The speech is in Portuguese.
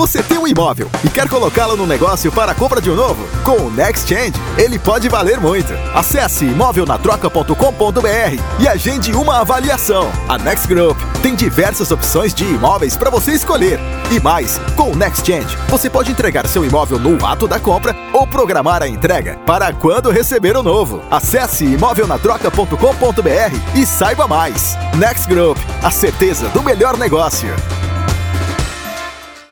Você tem um imóvel e quer colocá-lo no negócio para a compra de um novo? Com o Next Change, ele pode valer muito. Acesse imóvelnatroca.com.br e agende uma avaliação. A Next Group tem diversas opções de imóveis para você escolher. E mais, com o Next Change, você pode entregar seu imóvel no ato da compra ou programar a entrega para quando receber o novo. Acesse imóvelnatroca.com.br e saiba mais. Next Group, a certeza do melhor negócio.